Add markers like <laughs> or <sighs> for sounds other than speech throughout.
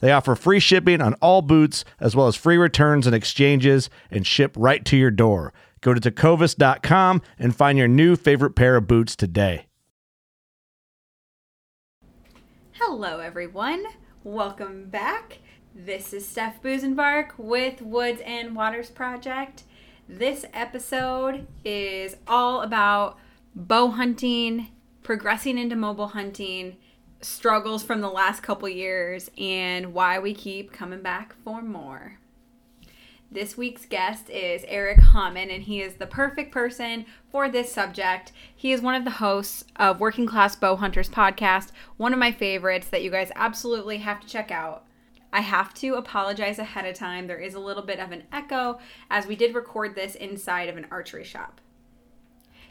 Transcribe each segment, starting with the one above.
They offer free shipping on all boots, as well as free returns and exchanges, and ship right to your door. Go to tecovas.com and find your new favorite pair of boots today. Hello, everyone. Welcome back. This is Steph Busenbark with Woods and Waters Project. This episode is all about bow hunting, progressing into mobile hunting, struggles from the last couple years, and why we keep coming back for more. This week's guest is Eric Hamann, and he is the perfect person for this subject. He is one of the hosts of Working Class Bow Hunters podcast, one of my favorites that you guys absolutely have to check out. I have to apologize ahead of time. There is a little bit of an echo as we did record this inside of an archery shop.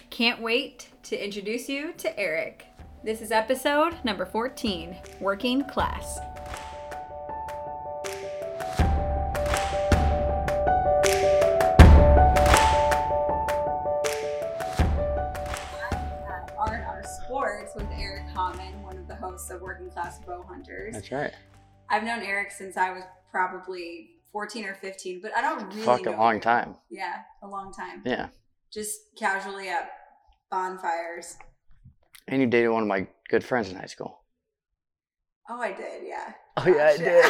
Can't wait to introduce you to Eric. This is episode number 14 Working Class. Art Our Sports with Eric Hamann, one of the hosts of Working Class Bow Hunters. That's right. I've known Eric since I was probably 14 or 15, but I don't really know. Fuck a long you. time. Yeah, a long time. Yeah. Just casually at bonfires. And you dated one of my good friends in high school. Oh, I did, yeah. Oh yeah, I did.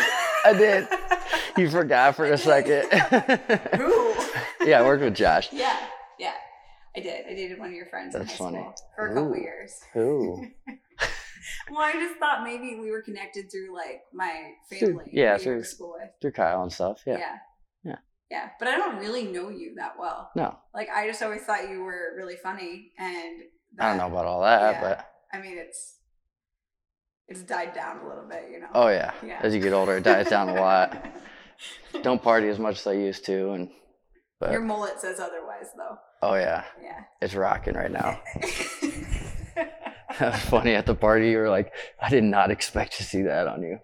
I did. <laughs> You forgot for a second. <laughs> Who? <laughs> yeah, I worked with Josh. Yeah, yeah. I did. I dated one of your friends in high funny. school for a couple years. Ooh. Well, I just thought maybe we were connected through like my family. yeah, who through- school with. Through Kyle and stuff. Yeah. Yeah. Yeah. Yeah. But I don't really know you that well. No, Like I just always thought you were really funny and I don't know about all that, yeah. but I mean it's it's died down a little bit, you know. oh yeah. Yeah. As you get older, it dies down a lot. <laughs> Don't party as much as I used to, and but Your mullet says otherwise though. oh yeah, Yeah. it's rocking right now. <laughs> That was funny at the party. You were like, I did not expect to see that on you.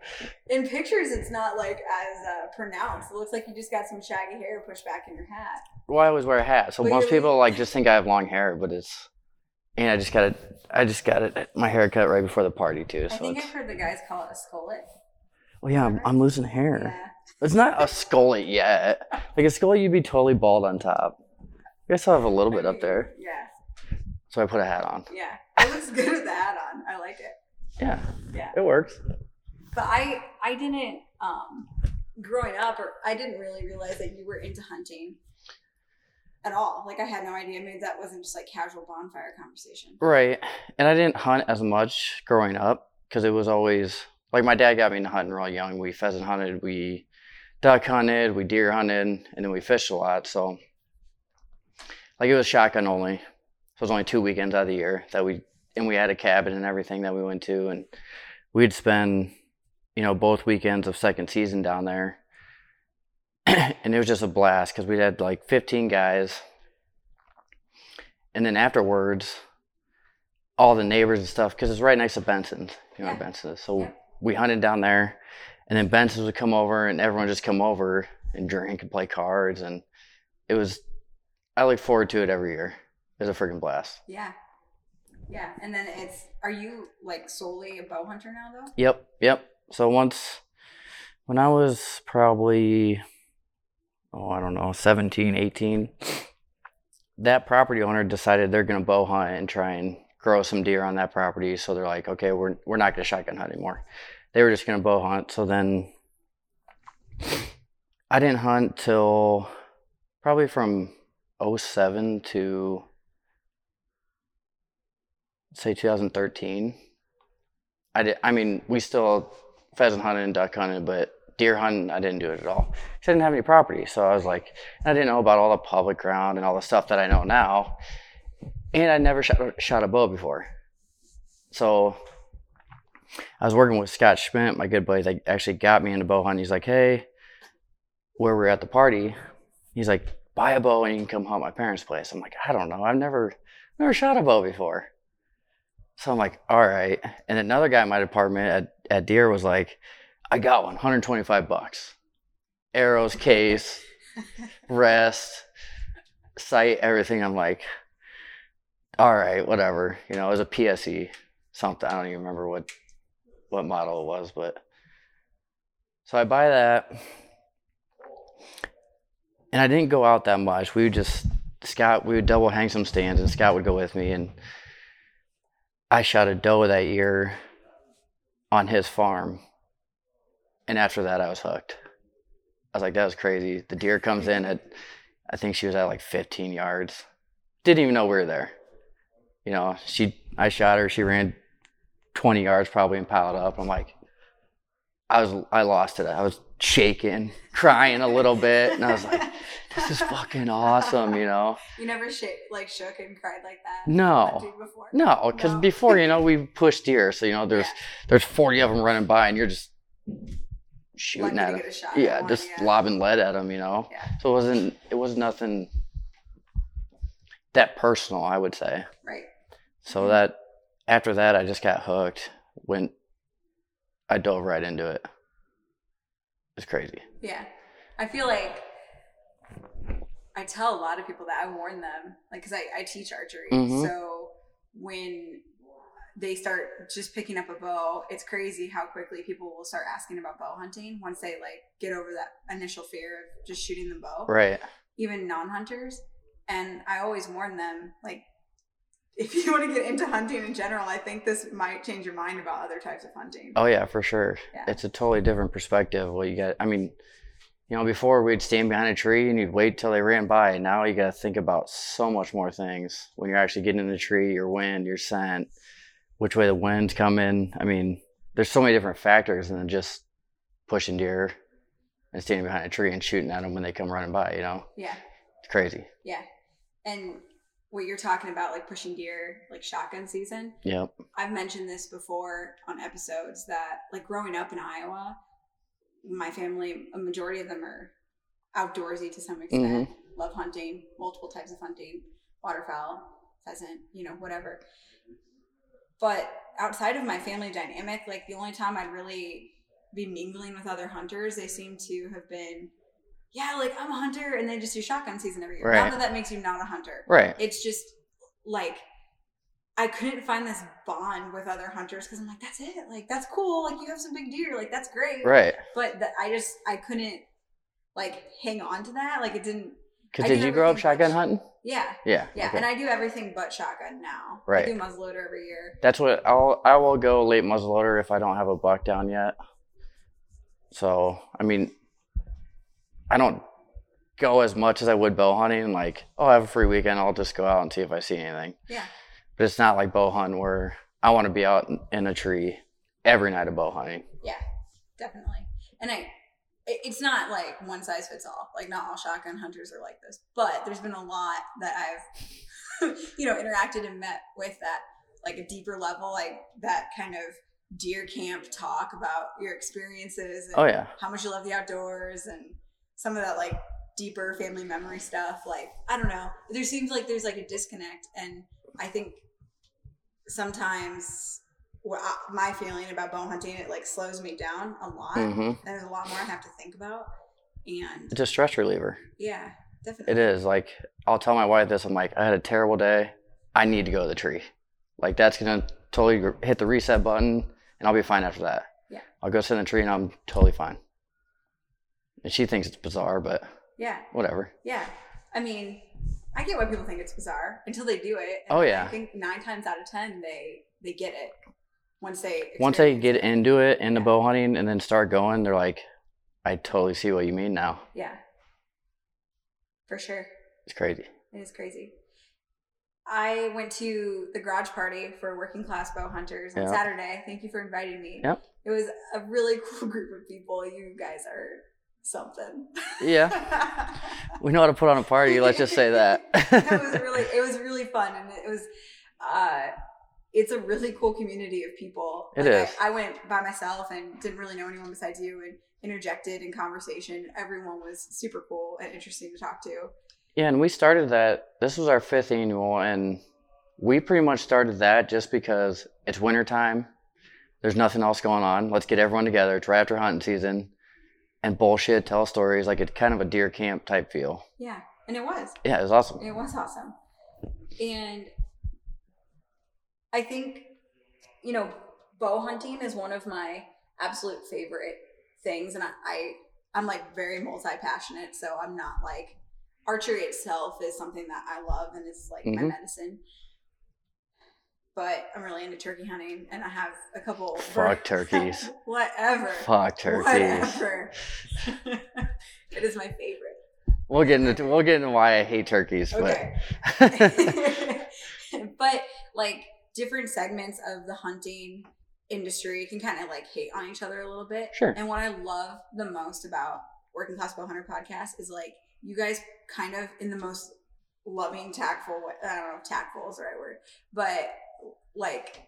In pictures, it's not like as uh, pronounced. It looks like you just got some shaggy hair pushed back in your hat. Well, I always wear a hat, so But most people like just think I have long hair, but it's and I just got it. I just got it. My hair cut right before the party too. I think it's I've heard the guys call it a skullet. well, yeah, I'm, I'm losing hair. Yeah. It's not a skullet yet. Like a skullet, you'd be totally bald on top. I guess I'll have a little bit up there, Yeah. so I put a hat on. Yeah. It looks good with the hat on. I like it. Yeah, Yeah. it works. But I I didn't um growing up or I didn't really realize that you were into hunting at all. Like I had no idea. Maybe that wasn't just like casual bonfire conversation. Right, and I didn't hunt as much growing up because it was always like my dad got me into hunting real young. We pheasant hunted, we duck hunted, we deer hunted, and then we fished a lot. So, like, it was shotgun only. So it was only two weekends out of the year that we, and we had a cabin and everything that we went to, and we'd spend, you know, both weekends of second season down there. <clears throat> and it was just a blast because we had like 15 guys. And then afterwards, all the neighbors and stuff, because it's right next to Benson's. You know Yeah. where Benson is. So Yeah. we hunted down there, and then Benson's would come over, and everyone just come over and drink and play cards, and it was. I look forward to it every year. It was a freaking blast. Yeah. Yeah. And then it's are you like solely a bow hunter now though? Yep, yep. So once, when I was probably, oh, I don't know, 17, 18, that property owner decided they're going to bow hunt and try and grow some deer on that property. So they're like, okay, we're, we're not going to shotgun hunt anymore. They were just going to bow hunt. So then I didn't hunt till probably from 07 to say 2013. I did. I mean, we still pheasant hunted and duck hunted, but deer hunting, I didn't do it at all. I didn't have any property, so I was like, I didn't know about all the public ground and all the stuff that I know now, and I never shot a- shot a bow before. So I was working with Scott Schmidt, my good buddy, that actually got me into bow hunting. He's like, hey, where we're at the party, he's like, buy a bow and you can come hunt my parents' place. I'm like, I don't know, I've never never shot a bow before. So I'm like, all right. And another guy in my department at, at Deere was like, I got one, 125 bucks. Arrows, case, <laughs> rest, sight, everything. I'm like, all right, whatever. You know, it was a PSE something. I don't even remember what what model it was, but so I buy that. And I didn't go out that much. We would just Scott, we would double hang some stands and Scott would go with me and I shot a doe that year on his farm. And after that, I was hooked. I was like, that was crazy. The deer comes in at, I think she was at like 15 yards. Didn't even know we were there. You know, she, I shot her. She ran 20 yards probably and piled up. I'm like, I was, I lost it. I was shaking, <laughs> crying a little bit. And I was like, this is fucking awesome, you know? You never sh- like shook and cried like that? No. Before? No, because No. before you know we pushed deer, so you know there's Yeah. there's 40 of them running by, and you're just shooting Lucky at to them. get a shot at Yeah, one, just yeah. lobbing lead at him, you know. Yeah. So it wasn't it was nothing that personal, I would say. Right. So that after that, I just got hooked. Went, I dove right into it. It's crazy. Yeah. I feel like I tell a lot of people that I warn them, like, because I, I teach archery. Mhm. So when they start just picking up a bow, it's crazy how quickly people will start asking about bow hunting once they like get over that initial fear of just shooting the bow. Right. Even non hunters. And I always warn them, like, if you want to get into hunting in general, I think this might change your mind about other types of hunting. Oh yeah, for sure. Yeah. It's a totally different perspective. Well, you got? I mean, you know, before we'd stand behind a tree and you'd wait till they ran by. Now you got to think about so much more things when you're actually getting in the tree, your wind, your scent, which way the wind's in. I mean, there's so many different factors than just pushing deer and standing behind a tree and shooting at them when they come running by. You know, Yeah. it's crazy. Yeah. And what you're talking about, like pushing deer, like shotgun season, Yep. I've mentioned this before on episodes that, like, growing up in Iowa, my family, a majority of them are outdoorsy to some extent, mm-hmm. love hunting, multiple types of hunting, waterfowl, pheasant, you know, whatever. But outside of my family dynamic, like, the only time I'd really be mingling with other hunters, they seem to have been, yeah, like, I'm a hunter, and they just do shotgun season every year. Right. Not that that makes you not a hunter Right. it's just like I couldn't find this bond with other hunters because I'm like, that's it. Like that's cool. Like you have some big deer. Like that's great. Right. But that I just I couldn't like hang on to that. Like it didn't. Because did you grow up shotgun much- hunting? Yeah. Yeah. Yeah. okay. And I do everything but shotgun now. Right. I do muzzleloader every year. That's what I'll I will go late muzzleloader if I don't have a buck down yet. So I mean, I don't go as much as I would bow hunting. Like, oh, I have a free weekend, I'll just go out and see if I see anything. Yeah. But it's not like bow hunting where I want to be out in- in a tree every night of bow hunting. Yeah. Definitely. And I. it- It's not like one size fits all. Like not all shotgun hunters are like this, but there's been a lot that I've, <laughs> you know, interacted and met with that like a deeper level, like that kind of deer camp talk about your experiences and Oh yeah, how much you love the outdoors and some of that like deeper family memory stuff. Like, I don't know. There seems like there's like a disconnect. And I think sometimes my feeling about bow hunting, it like slows me down a lot. hmm There's a lot more I have to think about. And it's a stress reliever. yeah, definitely. It is like I'll tell my wife this. I'm like, I had a terrible day. I need to go to the tree. Like that's gonna totally hit the reset button, and I'll be fine after that. Yeah. I'll go sit in the tree, and I'm totally fine. And she thinks it's bizarre, but Yeah, whatever. yeah. I mean, I get why people think it's bizarre until they do it. Oh, yeah. I think nine times out of ten they they get it once they Once they get it. into it, into Yeah. bow hunting, and then start going, they're like, I totally see what you mean now. Yeah, for sure. It's crazy. It is crazy. I went to the garage party for working class bow hunters on Yeah. Saturday. Thank you for inviting me. Yep. It was a really <laughs> cool group of people. You guys are something. Yeah. <laughs> We know how to put on a party. Let's just say that. <laughs> it was really it was really fun and it was uh it's a really cool community of people. It Like, is. I, I went by myself and didn't really know anyone besides you and interjected in conversation. Everyone was super cool and interesting to talk to. Yeah, and we started that. This was our fifth annual, and we pretty much started that just because it's wintertime. There's nothing else going on. Let's get everyone together. It's right after hunting season, and bullshit, tell stories. Like it's kind of a deer camp type feel. Yeah. And it was. Yeah, it was awesome. It was awesome. And I think, you know, bow hunting is one of my absolute favorite things. And I, I I'm like very multi passionate. So I'm not like archery itself is something that I love and is like my Mhm. medicine. But I'm really into turkey hunting and I have a couple Fuck turkeys. <laughs> Whatever. Fuck turkeys. Whatever. <laughs> it is my favorite. We'll get into we'll get into why I hate turkeys, but <laughs> but like different segments of the hunting industry can kind of like hate on each other a little bit. Sure. And what I love the most about Working Class Bow Hunter podcast is like you guys kind of in the most loving, tactful way. I don't know if tactful is the right word, but like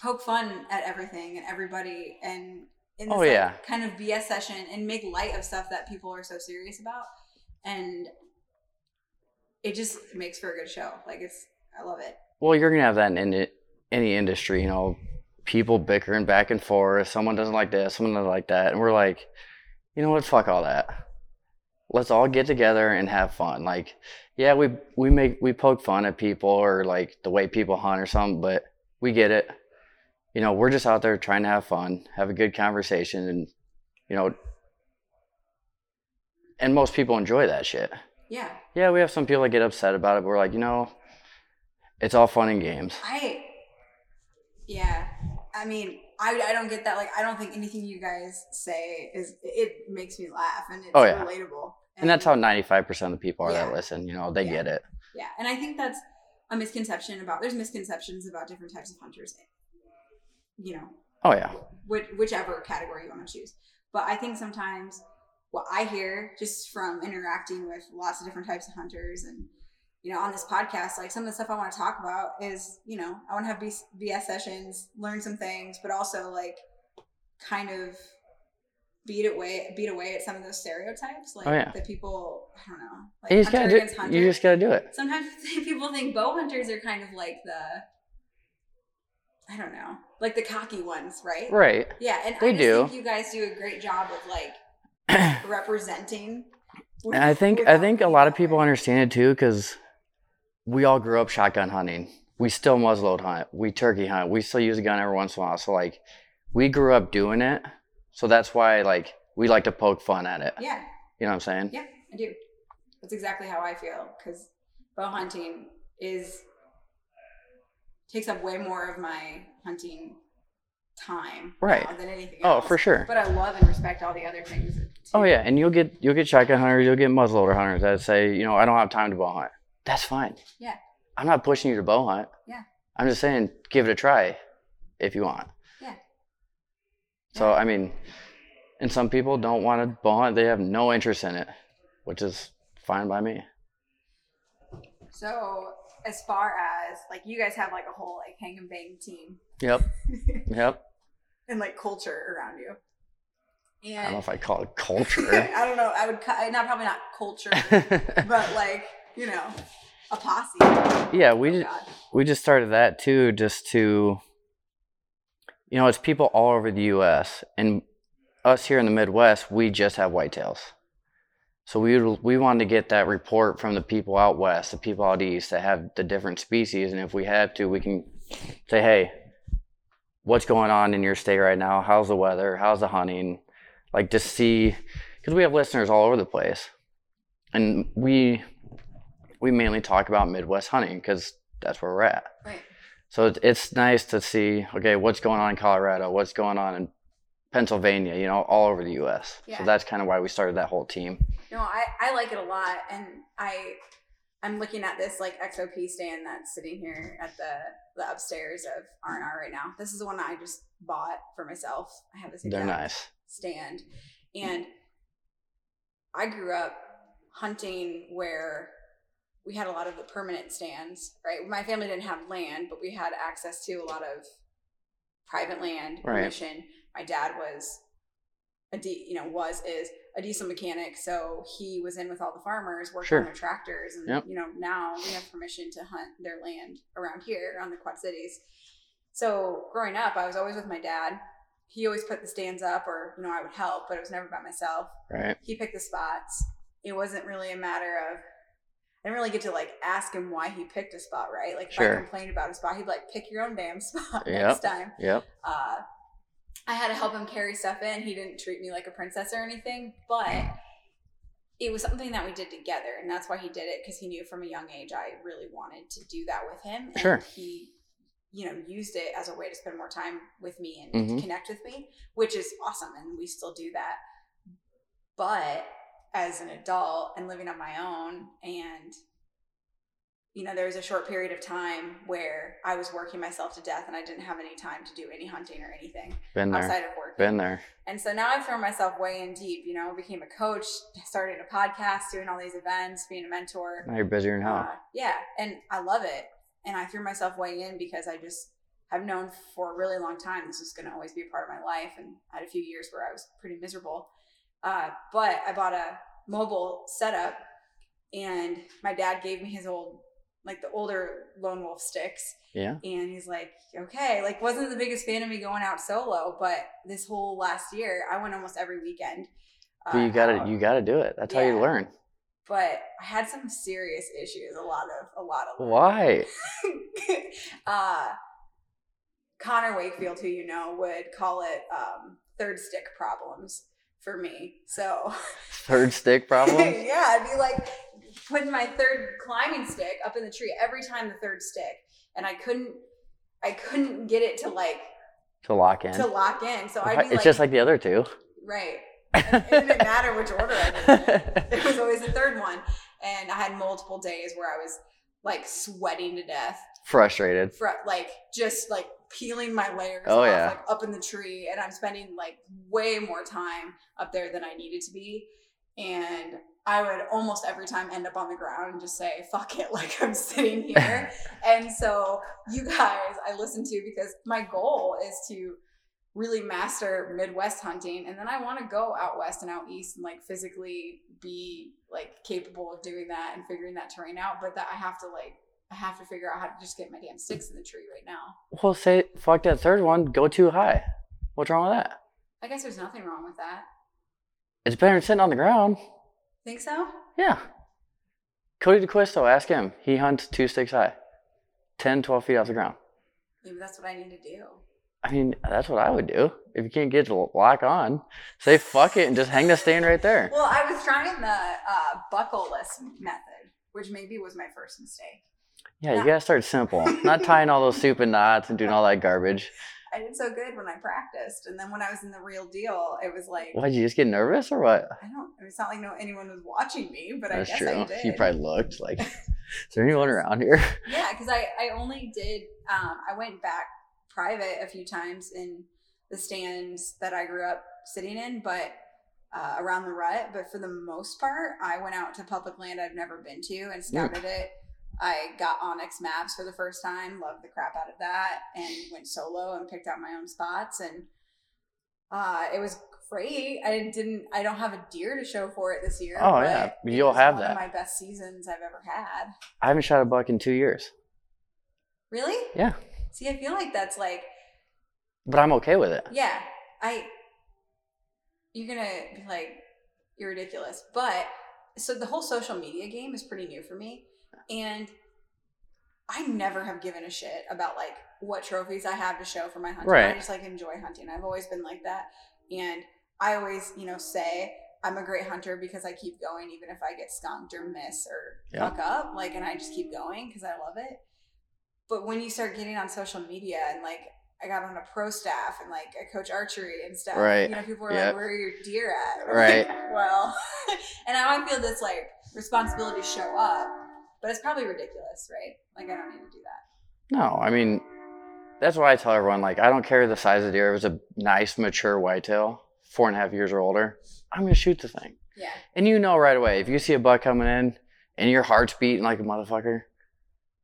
poke fun at everything and everybody and in this Oh, like, yeah. kind of BS session and make light of stuff that people are so serious about. And it just makes for a good show. Like it's, I love it. Well, you're gonna have that in any, industry, you know, people bickering back and forth. Someone doesn't like this, someone doesn't like that, and we're like, you know what? Fuck all that. Let's all get together and have fun. Like, yeah, we we make we poke fun at people or like the way people hunt or something, but we get it. You know, we're just out there trying to have fun, have a good conversation, and you know, and most people enjoy that shit. Yeah. Yeah, we have some people that get upset about it, but we're like, you know, it's all fun and games. I, yeah. I mean, I, I don't get that. Like, I don't think anything you guys say is, it makes me laugh and it's Oh, yeah. relatable. And that's how 95% of the people are that listen, you know, they Yeah. get it. Yeah, and I think that's a misconception about. There's misconceptions about different types of hunters. You know, Oh, yeah. which, whichever category you want to choose. But I think sometimes what I hear just from interacting with lots of different types of hunters and you know on this podcast, like some of the stuff I want to talk about is you know I want to have BS, BS sessions, learn some things, but also like kind of beat away beat away at some of those stereotypes like Oh, yeah. that people I don't know like You just gotta do it. hunter You just gotta do it. sometimes <laughs> people think bow hunters are kind of like the I don't know, like the cocky ones, right? Right. Yeah, and They I do. think you guys do a great job of like <clears throat> representing. And I think I think a lot of people understand it too because we all grew up shotgun hunting. We still muzzleload hunt. We turkey hunt. We still use a gun every once in a while. So like, we grew up doing it. So that's why like we like to poke fun at it. Yeah, You know what I'm saying? yeah, I do. That's exactly how I feel because bow hunting is takes up way more of my hunting time Right. than anything Oh, for sure. But I love and respect all the other things. Too. Oh yeah, and you'll get you'll get shotgun hunters, you'll get muzzleloader hunters that say, you know, I don't have time to bow hunt. That's fine. Yeah. I'm not pushing you to bow hunt. Yeah. I'm just saying, give it a try, if you want. Yeah. So I mean, and some people don't want to bow hunt; they have no interest in it, which is fine by me. So as far as like you guys have like a whole like hang and bang team Yep. <laughs> Yep. and like culture around you. I don't know if I call it <laughs> culture. I don't know. I would not probably not culture, <laughs> but like you know, a posse. yeah, we Oh, just, God. we just started that too, just to, you know, it's people all over the U.S. and us here in the Midwest. We just have whitetails, So we we wanted to get that report from the people out west, the people out east that have the different species, and if we have to, we can say, hey, what's going on in your state right now? How's the weather? How's the hunting? Like to see, because we have listeners all over the place, and we we mainly talk about Midwest hunting because that's where we're at. Right. So it's, it's nice to see, okay, what's going on in Colorado? What's going on in Pennsylvania? You know, all over the U.S. Yeah. So that's kind of why we started that whole team. No, I, I like it a lot, and I I'm looking at this like XOP stand that's sitting here at the the upstairs of R and R right now. This is the one I just bought for myself. I have this They're exact nice. stand, and I grew up hunting where we had a lot of the permanent stands. Right, my family didn't have land, but we had access to a lot of private land Right. permission. My dad was a de- you know was is a diesel mechanic, so he was in with all the farmers working Sure. on their tractors, and Yep. you know now we have permission to hunt their land around here around the Quad Cities. So growing up, I was always with my dad. He always put the stands up, or you know I would help, but it was never by myself. Right. He picked the spots. It wasn't really a matter of I didn't really get to like ask him why he picked a spot, right? Like if Sure. I complained about a spot, he'd be like pick your own damn <laughs> spot Yep. next time Yep. uh, I had to help him carry stuff in. He didn't treat me like a princess or anything, but it was something that we did together, and that's why he did it because he knew from a young age I really wanted to do that with him. And Sure. He, you know, used it as a way to spend more time with me and Mhm. connect with me, which is awesome, and we still do that. But as an adult and living on my own and you know, there was a short period of time where I was working myself to death and I didn't have any time to do any hunting or anything Been there. outside of work. Been there. And so now I've thrown myself way in deep, you know, became a coach, started a podcast, doing all these events, being a mentor. Now you're busier hell. Uh, yeah, and I love it. And I threw myself way in because I just have known for a really long time this was going to always be a part of my life. And I had a few years where I was pretty miserable. Uh, but I bought a mobile setup, and my dad gave me his old, like the older Lone Wolf sticks. yeah. And he's like, okay, like wasn't the biggest fan of me going out solo, but this whole last year I went almost every weekend. But you uh, gotta out. you gotta do it. That's how you learn. But I had some serious issues. A lot of a lot of Why? <laughs> uh, Connor Wakefield, who you know, would call it um, third stick problems for me. So <laughs> Third stick problem? <laughs> yeah, I'd be like putting my third climbing stick up in the tree every time the third stick, and I couldn't, I couldn't get it to like to lock in. to lock in. So I'd be it's like, just like the other two. right. It didn't matter which order I did it. <laughs> It was always the third one, and I had multiple days where I was like sweating to death, Frustrated. fr- like just like peeling my layers Oh, off, yeah. like up in the tree, and I'm spending like way more time up there than I needed to be, and I would almost every time end up on the ground and just say "fuck it," <laughs> like I'm sitting <laughs> here. and so you guys, I listen to because my goal is to really master Midwest hunting, and then I want to go out west and out east and like physically be like capable of doing that and figuring that terrain out. But that I have to like I have to figure out how to just get my damn sticks in the tree right now. Well, say fuck that third one. Go too high. What's wrong with that? I guess there's nothing wrong with that. It's better than sitting on the ground. Think so? Yeah. Cody DeQuisto, ask him. He hunts two sticks high, 10, 12 feet off the ground. Maybe that's what I need to do. I mean, that's what I would do. If you can't get the lock on, say fuck it and just hang the stand right there. Well, I was trying the uh, buckleless method, which maybe was my first mistake. Yeah, you gotta start simple. Not tying all those stupid knots and doing all that garbage. <laughs> I did so good when I practiced, and then when I was in the real deal, it was like Why'd you just get nervous or what? I don't. It's not like no anyone was watching me, but That's I guess true. I did. You probably looked like, <laughs> is there anyone around here? Yeah, because I I only did. Um, I went back private a few times in the stands that I grew up sitting in, but uh, around the rut. But for the most part, I went out to public land I've never been to and scouted it. I got onX maps for the first time, loved the crap out of that, and went solo and picked out my own spots, and uh, it was great. I didn't. I don't have a deer to show for it this year. Oh, yeah. You'll have one that. Of my best seasons I've ever had. I haven't shot a buck in two years. Really? Yeah, See, I feel like that's like, but I'm okay with it. yeah, I. You're gonna be like, you're ridiculous, but so the whole social media game is pretty new for me, and I never have given a shit about like what trophies I have to show for my hunting. I just like enjoy hunting. I've always been like that, and I always, you know, say I'm a great hunter because I keep going, even if I get skunked or miss or Yeah. fuck up. Like, and I just keep going because I love it. But when you start getting on social media and like I got on a pro staff and like I coach archery and stuff, Right. You know, people are Yep. like, "Where are your deer at?" Right. <laughs> well, <laughs> and now I feel this like responsibility to show up, but it's probably ridiculous, right? Like I don't need to do that. No, I mean, that's why I tell everyone like I don't care the size of the deer. It was a nice mature whitetail, four and a half years or older, I'm gonna shoot the thing. Yeah. And you know right away if you see a buck coming in and your heart's beating like a motherfucker,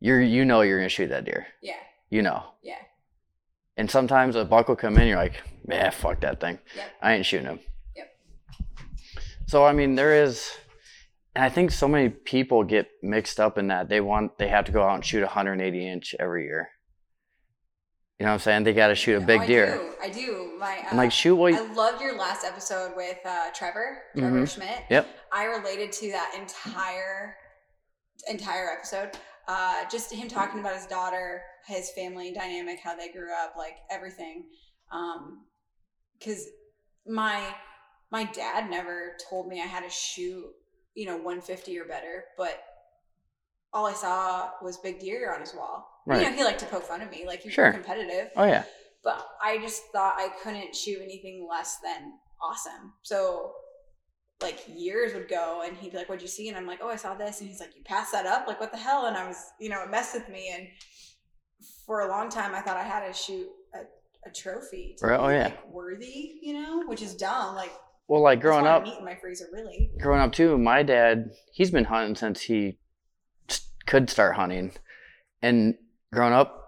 you're you know you're gonna shoot that deer. Yeah. You know. Yeah. And sometimes a buck will come in, you're like, man, fuck that thing. Yep. I ain't shooting him. Yep. So I mean, there is, and I think so many people get mixed up in that they want they have to go out and shoot 180 inch every year. You know what I'm saying? They got to shoot a Oh, big I deer. do. I do. My uh, I'm like, shoot what? I loved your last episode with uh, Trevor, Trevor Mhm. Schmidt. Yep. I related to that entire entire episode. Uh, just him talking about his daughter, his family dynamic, how they grew up, like everything. Um, because my my dad never told me I had to shoot, you know, 150 or better, but all I saw was big deer on his wall. Right. You know, he liked to poke fun of me, like he was Sure. competitive oh yeah. but I just thought I couldn't shoot anything less than awesome. So like years would go and he'd be like, What'd you see? And I'm like, Oh, I saw this and he's like, You passed that up? Like what the hell? And I was, you know, it messed with me and for a long time I thought I had to shoot a, a trophy to Right, oh, be yeah. like worthy, you know, which is dumb. Like Well, like growing up, meat in my freezer, really. growing up too, my dad, he's been hunting since he could start hunting. And growing up,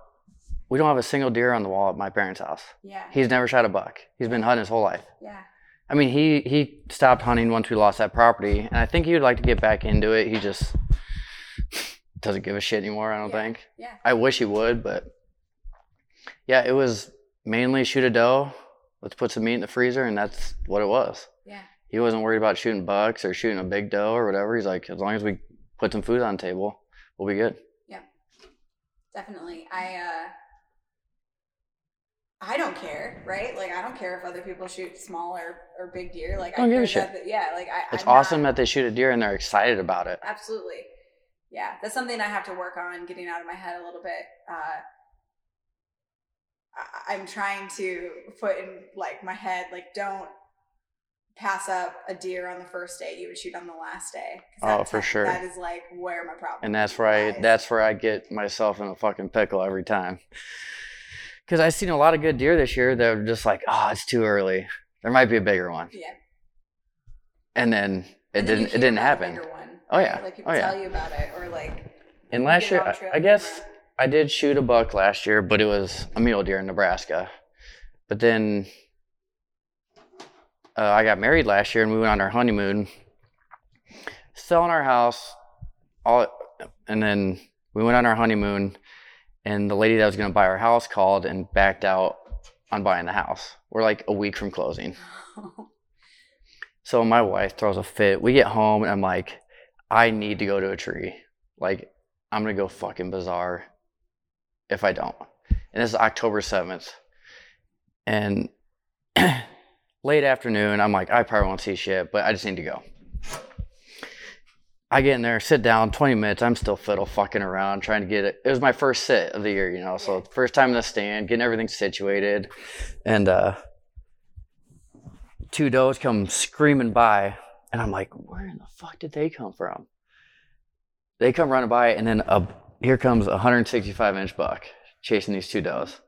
we don't have a single deer on the wall at my parents' house. Yeah. He's never shot a buck. He's been hunting his whole life. yeah. I mean, he he stopped hunting once we lost that property, and I think he would like to get back into it. He just doesn't give a shit anymore. I don't Yeah. think. Yeah. I wish he would, but yeah, it was mainly shoot a doe. Let's put some meat in the freezer, and that's what it was. Yeah. He wasn't worried about shooting bucks or shooting a big doe or whatever. He's like, as long as we put some food on the table, we'll be good. Yeah, definitely. I uh I don't care, right? Like I don't care if other people shoot small or, or big deer. Like I Don't give a care shit. that, yeah, like I It's I'm not- awesome that they shoot a deer and they're excited about it. absolutely. Yeah, that's something I have to work on getting out of my head a little bit. Uh I'm trying to put in like my head like don't pass up a deer on the first day you would shoot on the last day. Oh, for sure. That is like where my problem and that's where I that's where I get myself in a fucking pickle every time. Because I've seen a lot of good deer this year that are just like, oh, it's too early. There might be a bigger one, yeah. and then it And then didn't. It didn't happen. Oh, yeah. Like people Oh, yeah. tell you about it, or like And last year, I, I guess. I did shoot a buck last year, but it was a mule deer in Nebraska. But then uh, I got married last year, and we went on our honeymoon, selling our house, all, and then we went on our honeymoon, and the lady that was going to buy our house called and backed out on buying the house. We're like a week from closing. <laughs> So my wife throws a fit. We get home and I'm like, I need to go to a tree. Like, I'm gonna go fucking bizarre if I don't. And this is October 7th. And <clears throat> late afternoon, I'm like, I probably won't see shit, but I just need to go. I get in there, sit down, 20 minutes. I'm still fiddle fucking around, trying to get it. It was my first sit of the year, you know, so first time in the stand, getting everything situated. And uh, two does come screaming by, and I'm like, where in the fuck did they come from? They come running by, and then a, here comes a 165 inch buck chasing these two does.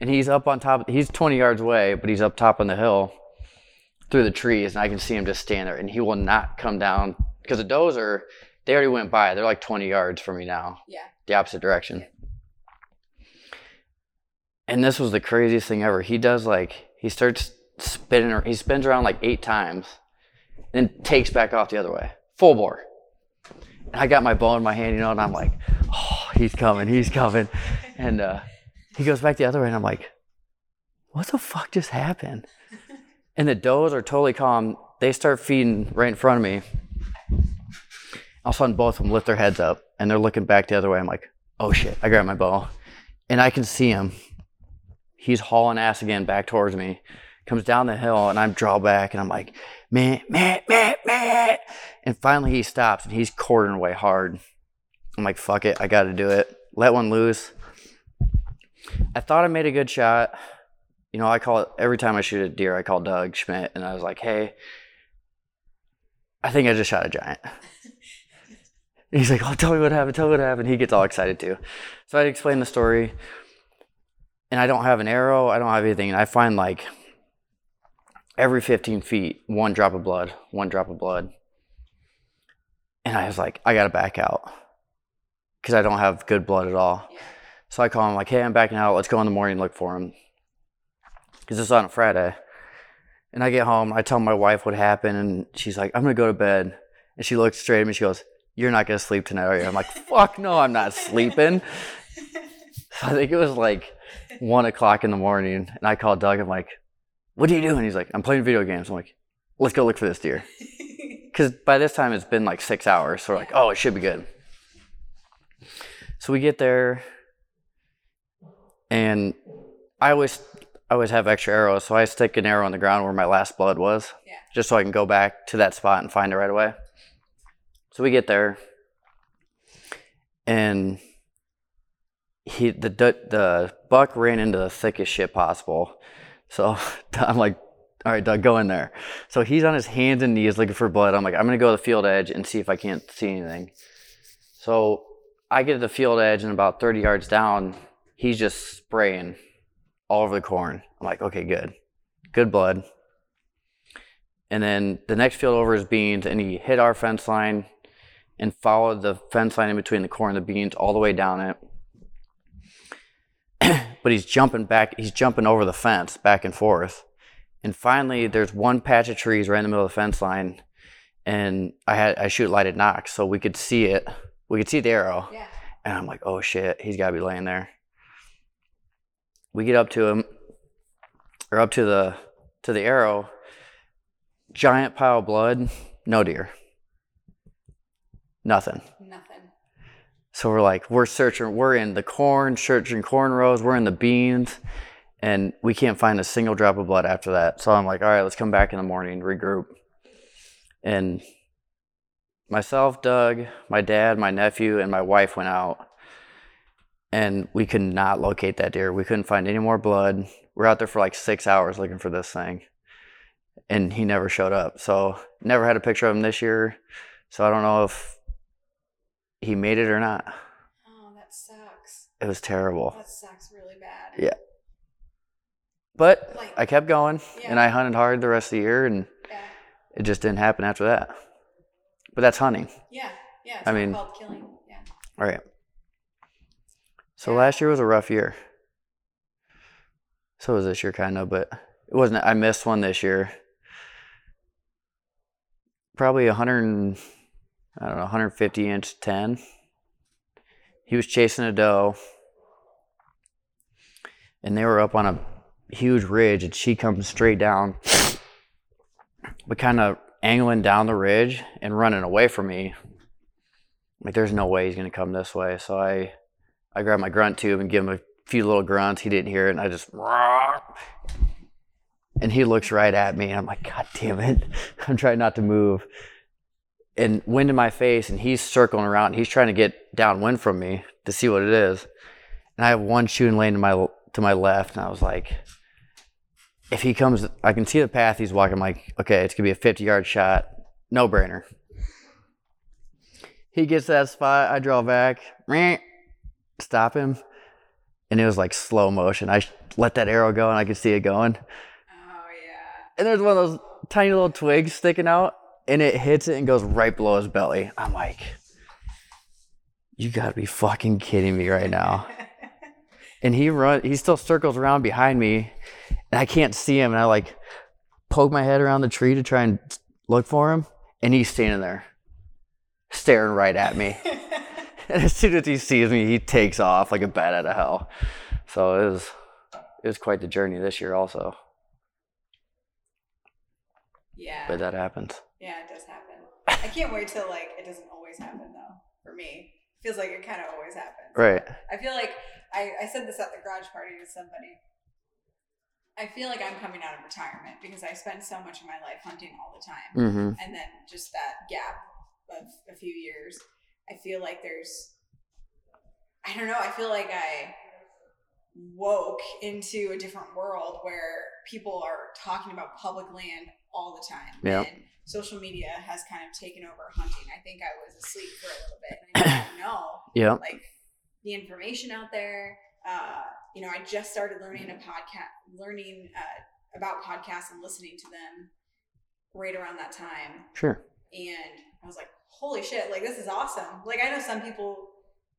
And he's up on top, he's 20 yards away, but he's up top on the hill through the trees, and I can see him just stand there, and he will not come down because the does are, they already went by. They're like 20 yards from me now, yeah. the opposite direction. And this was the craziest thing ever. He does like, he starts spinning, he spins around like eight times, then takes back off the other way, full bore. And I got my bow in my hand, you know, and I'm like, oh, he's coming, he's coming. <laughs> And uh, he goes back the other way, and I'm like, what the fuck just happened? <laughs> And the does are totally calm. They start feeding right in front of me. All of a sudden, both of them lift their heads up and they're looking back the other way. I'm like, oh shit! I grab my bow, and I can see him. He's hauling ass again back towards me. Comes down the hill, and I'm draw back, and I'm like, man, man, man, man. And finally, he stops, and he's quartering away hard. I'm like, fuck it, I got to do it. Let one loose. I thought I made a good shot. You know, I call it every time I shoot a deer, I call Doug Schmidt, and I was like, hey, I think I just shot a giant. He's like, oh, tell me what happened, tell me what happened. He gets all excited too. So I explain the story, and I don't have an arrow, I don't have anything, and I find like every 15 feet, one drop of blood, one drop of blood. And I was like, I gotta back out because I don't have good blood at all. So I call him like, hey, I'm backing out. Let's go in the morning and look for him. Because it's on a Friday. And I get home, I tell my wife what happened, and she's like, I'm gonna go to bed. And she looks straight at me, she goes, You're not gonna sleep tonight, are you? I'm like, Fuck no, I'm not sleeping. So <laughs> I think it was like one o'clock in the morning, and I called Doug, I'm like, What are you doing? He's like, I'm playing video games. I'm like, Let's go look for this deer. <laughs> Because by this time it's been like six hours, so we're like, Oh, it should be good. So we get there, and I always I always have extra arrows, so I stick an arrow on the ground where my last blood was, Yeah. just so I can go back to that spot and find it right away. So we get there, and he the the buck ran into the thickest shit possible. So <laughs> I'm like, all right, Doug, go in there. So he's on his hands and knees looking for blood. I'm like, I'm gonna go to the field edge and see if I can't see anything. So I get to the field edge and about 30 yards down, he's just spraying all over the corn. I'm like, okay, good. Good blood. And then the next field over is beans, and he hit our fence line and followed the fence line in between the corn and the beans all the way down it. <clears throat> but he's jumping back, he's jumping over the fence back and forth. And finally, there's one patch of trees right in the middle of the fence line, and I had I shoot lighted nocks, so we could see it. We could see the arrow. Yeah. And I'm like, oh shit, he's got to be laying there. We get up to him, or up to the to the arrow. Giant pile of blood, no deer, nothing. Nothing. So we're like, we're searching, we're in the corn, searching corn rows, we're in the beans, and we can't find a single drop of blood after that. So I'm like, all right, let's come back in the morning, regroup. And myself, Doug, my dad, my nephew, and my wife went out, and we could not locate that deer. We couldn't find any more blood. We're out there for like six hours looking for this thing, and he never showed up. So never had a picture of him this year. So I don't know if he made it or not. Oh, that sucks. It was terrible. That sucks really bad. Yeah. But Like- I kept going and I hunted hard the rest of the year and Yeah. it just didn't happen after that. But that's hunting. Yeah. Yeah. I mean- called killing. Yeah. All right. So Yeah. last year was a rough year. So was this year kind of, but it wasn't I missed one this year. Probably a hundred and I don't know, 150 inch 10. He was chasing a doe. And they were up on a huge ridge and she comes straight down. But kind of angling down the ridge and running away from me. Like there's no way he's gonna come this way. So I I grabbed my grunt tube and give him a few little grunts. He didn't hear it, and I just and he looks right at me, and I'm like, God damn it! <laughs> I'm trying not to move, and wind in my face, and he's circling around. He's trying to get downwind from me to see what it is, and I have one shooting lane to my to my left, and I was like, if he comes, I can see the path he's walking. I'm like, okay, it's gonna be a 50 yard shot, no brainer. He gets that spot, I draw back, stop him, and it was like slow motion. I let that arrow go, and I could see it going. Oh yeah. And there's one of those tiny little twigs sticking out, and it hits it and goes right below his belly. I'm like, you gotta be fucking kidding me right now. <laughs> And he run, he still circles around behind me, and I can't see him. And I like poke my head around the tree to try and look for him, and he's standing there, staring right at me. <laughs> and as soon as he sees me, he takes off like a bat out of hell. So it was, it was quite the journey this year, also. Yeah. But that happens. Yeah, it does happen. I can't wait till like it doesn't always happen though. For me, feels like it kind of always happens. Right. I feel like I, I said this at the garage party to somebody. I feel like I'm coming out of retirement because I spend so much of my life hunting all the time. Mm-hmm. And then just that gap of a few years, I feel like there's, I don't know, I feel like I woke into a different world where people are talking about public land all the time. Yep. And social media has kind of taken over hunting. I think I was asleep for a little bit and I didn't know <coughs> Yep. like the information out there. Uh, you know, I just started learning a podcast, learning uh, about podcasts and listening to them right around that time. Sure. And I was like, holy shit, like this is awesome. Like I know some people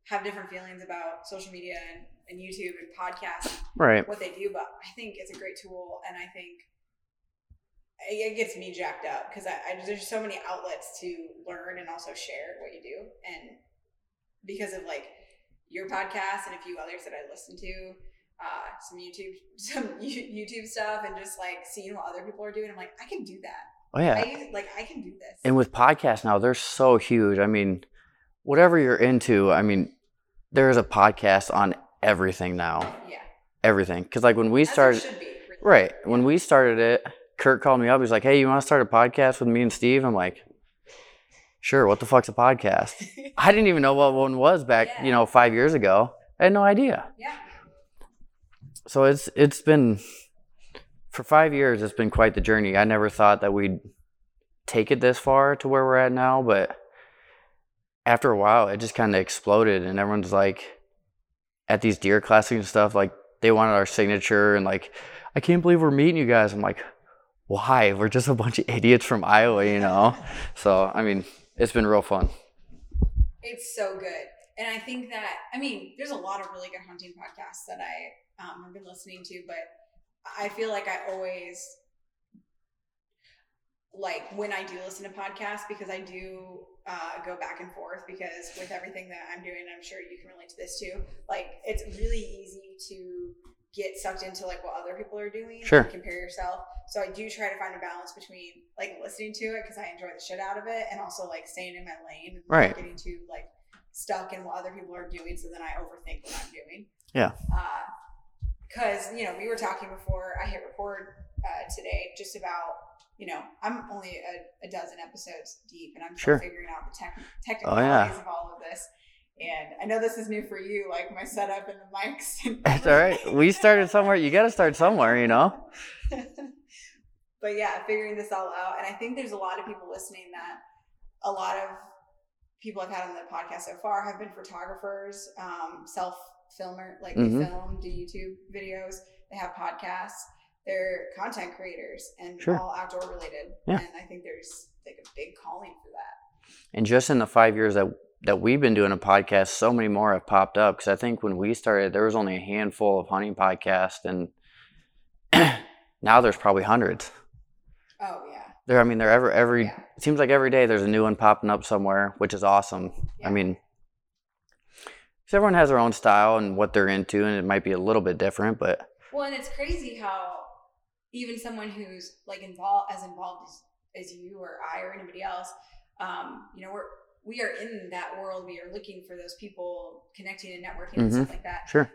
have different feelings about social media and, and YouTube and podcasts, Right. what they do, but I think it's a great tool. And I think it gets me jacked up because I, I there's so many outlets to learn and also share what you do. And because of like your podcast and a few others that I listen to, uh, some YouTube, <laughs> some YouTube stuff, and just like seeing what other people are doing, I'm like, I can do that. Oh yeah. I like I can do this. And with podcasts now, they're so huge. I mean, whatever you're into, I mean, there's a podcast on everything now. yeah, Everything. Because like when we As it started, should be, really. right when we started it, Kurt called me up. He's like, "Hey, you want to start a podcast with me and Steve?" I'm like, "Sure." What the fuck's a podcast? <laughs> I didn't even know what one was back, Yeah. you know, five years ago. I had no idea. yeah, So it's it's been for five years. It's been quite the journey. I never thought that we'd take it this far to where we're at now, but after a while, it just kind of exploded, and everyone's like, at these deer classics and stuff, like they wanted our signature, and like, I can't believe we're meeting you guys. I'm like, why? We're just a bunch of idiots from Iowa, you know. so I mean, it's been real fun. it's so good. And I think that I mean, there's a lot of really good hunting podcasts that I um, have been listening to, but I feel like I always like when I do listen to podcasts because I do uh, go back and forth because with everything that I'm doing, I'm sure you can relate to this too. Like it's really easy to get sucked into like what other people are doing Sure. and compare yourself. So I do try to find a balance between like listening to it because I enjoy the shit out of it and also like staying in my lane and Right. getting too like stuck in what other people are doing so then I overthink what I'm doing. Yeah. Because, you know, we were talking before I hit record uh, today just about, you know, I'm only a, a dozen episodes deep and I'm still Sure. figuring out the tech, Oh, technicalities yeah. of all of this. And I know this is new for you, like my setup and the mics. It's <laughs> all right. We started somewhere. You got to start somewhere, you know. <laughs> but yeah, figuring this all out. And I think there's a lot of people listening that a lot of people I've had on the podcast so far have been photographers, um, self filmer, like they Mhm. film, do YouTube videos, they have podcasts, they're content creators and Sure. all outdoor related. Yeah. And I think there's like a big calling for that. And just in the five years that that we've been doing a podcast, so many more have popped up. Because I think when we started, there was only a handful of hunting podcasts, and <clears throat> now there's probably hundreds. Oh yeah. There, I mean, there ever every. Yeah. It seems like every day there's a new one popping up somewhere, which is awesome. Yeah. I mean, 'cause everyone has their own style and what they're into, and it might be a little bit different, but Well, and it's crazy how even someone who's like involved as involved as, as you or I or anybody else, um, you know, we're we are in that world. We are looking for those people connecting and networking and Mhm. stuff like that. sure,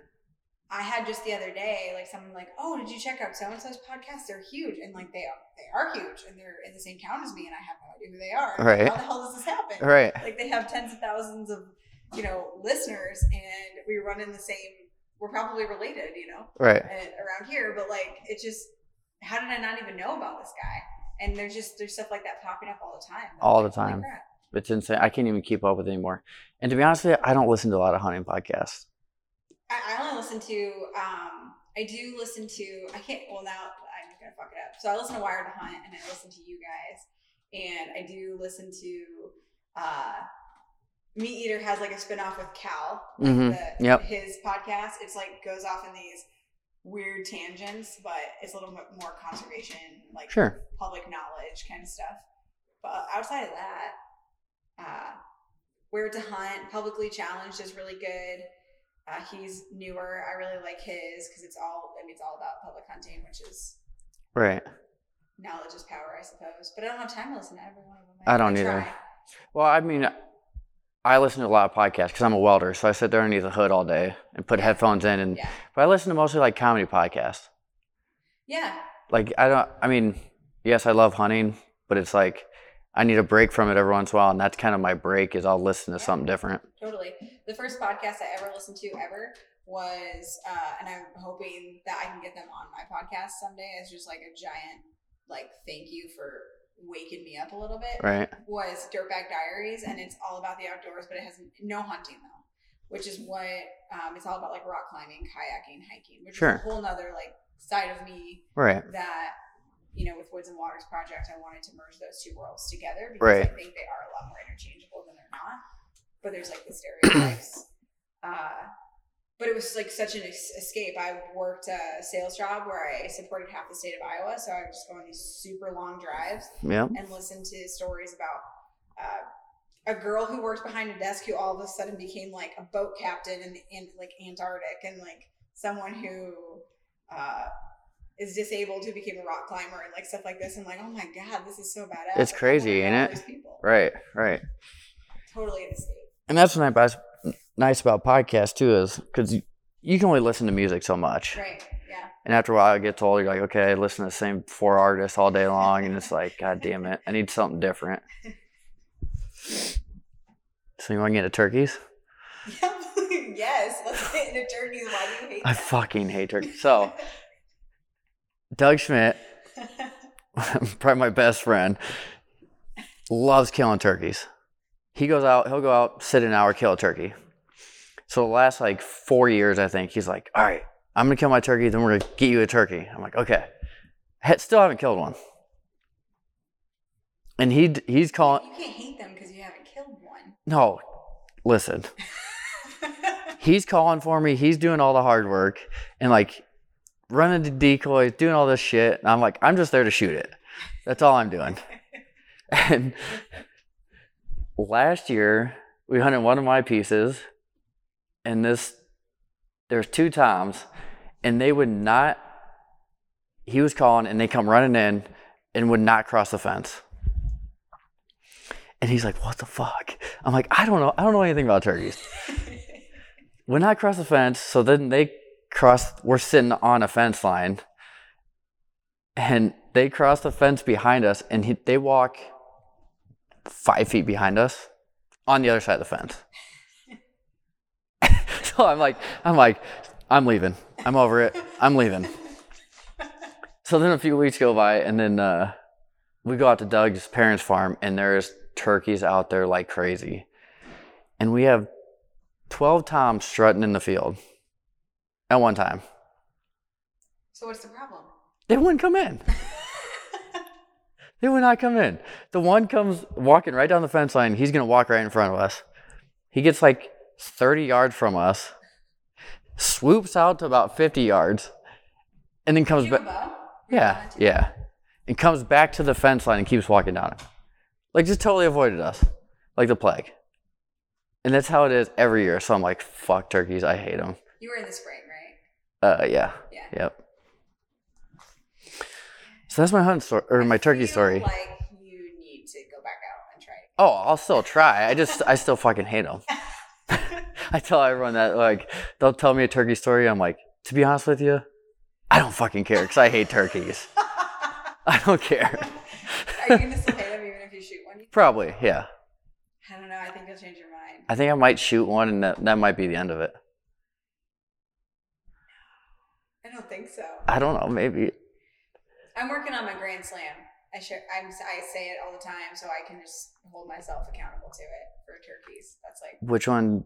I had just the other day, like someone like, "Oh, did you check out so and so's podcast? They're huge, and like they are, they are huge, and they're in the same town as me, and I have no idea who they are. Right. How the hell does this happen? right, Like they have tens of thousands of, you know, listeners, and we run in the same. We're probably related, you know right. and around here, but like it just how did I not even know about this guy? And there's just there's stuff like that popping up all the time. All the like, holy time. It's insane. I can't even keep up with it anymore. And to be honest with you, I don't listen to a lot of hunting podcasts. I, I only listen to um I do listen to I can't well now I'm gonna fuck it up. So I listen to Wired to Hunt and I listen to you guys and I do listen to uh Meat Eater has like a spin-off with Cal. like Mhm. the- Yep. His podcast. It's like goes off in these weird tangents, but it's a little bit more conservation, like Sure. public knowledge kind of stuff. But outside of that, uh, Wired to Hunt, Publicly Challenged is really good. Uh, he's newer. I really like his because it's all, I mean, it's all about public hunting, which is Right. knowledge is power, I suppose. But I don't have time to listen to every one of them. I don't I either. try. Well, I mean, I listen to a lot of podcasts because I'm a welder, so I sit there underneath the hood all day and put headphones in, and Yeah. but I listen to mostly like comedy podcasts. Yeah. Like I don't, I mean, yes, I love hunting, but it's like I need a break from it every once in a while, and that's kind of my break. Is I'll listen to something different. Totally. The first podcast I ever listened to ever was, uh, and I'm hoping that I can get them on my podcast someday. It's just like a giant, like, thank you for waking me up a little bit. Right. Was Dirtbag Diaries, and it's all about the outdoors, but it has no hunting though, which is what um, it's all about, like rock climbing, kayaking, hiking, which Sure. is a whole nother like side of me Right. that you know with woods and waters project i wanted to merge those two worlds together because Right. i think they are a lot more interchangeable than they're not but there's like the stereotypes <clears throat> uh, but it was like such an escape i worked a sales job where i supported half the state of iowa so i would just go on these super long drives Yeah. and listen to stories about uh, a girl who worked behind a desk who all of a sudden became like a boat captain in, in like Antarctic and like someone who uh, is disabled who became a rock climber and like stuff like this. And like, oh my god, this is so badass. It's Like, crazy, oh wanna ain't it? People. Right. Right. Totally an escape. And that's what nice nice about podcasts too is because you, you can only listen to music so much, Right. Yeah. and after a while it gets old. You're like, okay, I listen to the same four artists all day long, and it's like, god damn it, I need something different. <laughs> So you want to get into turkeys? <laughs> yes. Let's get into turkeys. Why do you hate I that? fucking hate turkeys. So <laughs> Doug Schmidt, <laughs> probably my best friend, loves killing turkeys. He goes out, he'll go out, sit an hour, kill a turkey. So the last like four years, I think, he's like, all right, I'm gonna kill my turkey, then we're gonna get you a turkey. I'm like, okay. Still haven't killed one. And he he's calling you can't hate them because you haven't killed one. no, listen. <laughs> he's calling for me. He's doing all the hard work and like running the decoys, doing all this shit. And I'm like, I'm just there to shoot it. That's all I'm doing. <laughs> And last year we hunted one of my pieces, and this there's two times, and they would not. He was calling, and they come running in, and would not cross the fence. And he's like, "What the fuck?" I'm like, "I don't know. I don't know anything about turkeys." <laughs> Would not cross the fence, so then they cross. We're sitting on a fence line, and they cross the fence behind us, and he, they walk five feet behind us on the other side of the fence. <laughs> so I'm like, I'm like, I'm leaving. I'm over it. I'm leaving. So then a few weeks go by, and then uh, we go out to Doug's parents' farm, and there's turkeys out there like crazy. And we have 12 toms strutting in the field at one time. so what's the problem? They wouldn't come in. They would not come in. The one comes walking right down the fence line. He's going to walk right in front of us. He gets like 30 yards from us, swoops out to about 50 yards, and then comes back. Yeah, yeah. And comes back to the fence line and keeps walking down it. Like, just totally avoided us. Like the plague. And that's how it is every year. So I'm like, fuck turkeys. I hate them. You were in the spring? Uh, yeah. Yeah. Yep. So that's my hunt story, or my turkey story. Like you need to go back out and try. it. Oh, I'll still try. I just, I still fucking hate them. <laughs> <laughs> I tell everyone that, like, they'll tell me a turkey story. I'm like, to be honest with you, I don't fucking care because I hate turkeys. <laughs> I don't care. Are you gonna still hate them even if you shoot one? Probably, yeah. I don't know. I think you'll change your mind. I think I might shoot one, and that, that might be the end of it. I don't think so. I don't know. Maybe. I'm working on my grand slam. I share, I'm, I say it all the time, so I can just hold myself accountable to it for turkeys. That's like Which one?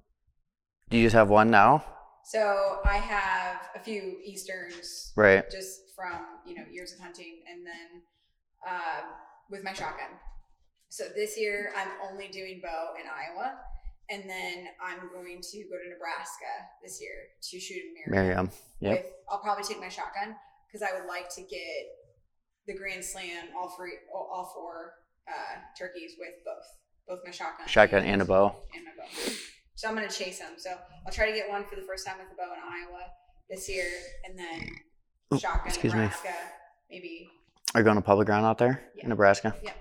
Do you just have one now? so. I have a few easterns Right. just from you know years of hunting, and then uh, with my shotgun. So this year I'm only doing bow in Iowa, and then I'm going to go to Nebraska this year to shoot in Merriam. Miriam. Yep. With, I'll probably take my shotgun because I would like to get the Grand Slam all three, all four uh, turkeys with both, both my shotgun, Shotgun and a bow. and my bow. So I'm gonna chase them. So I'll try to get one for the first time with the bow in Iowa this year, and then shotgun excuse me. Nebraska, maybe. Are you going to public ground out there Yeah. in Nebraska? Yeah.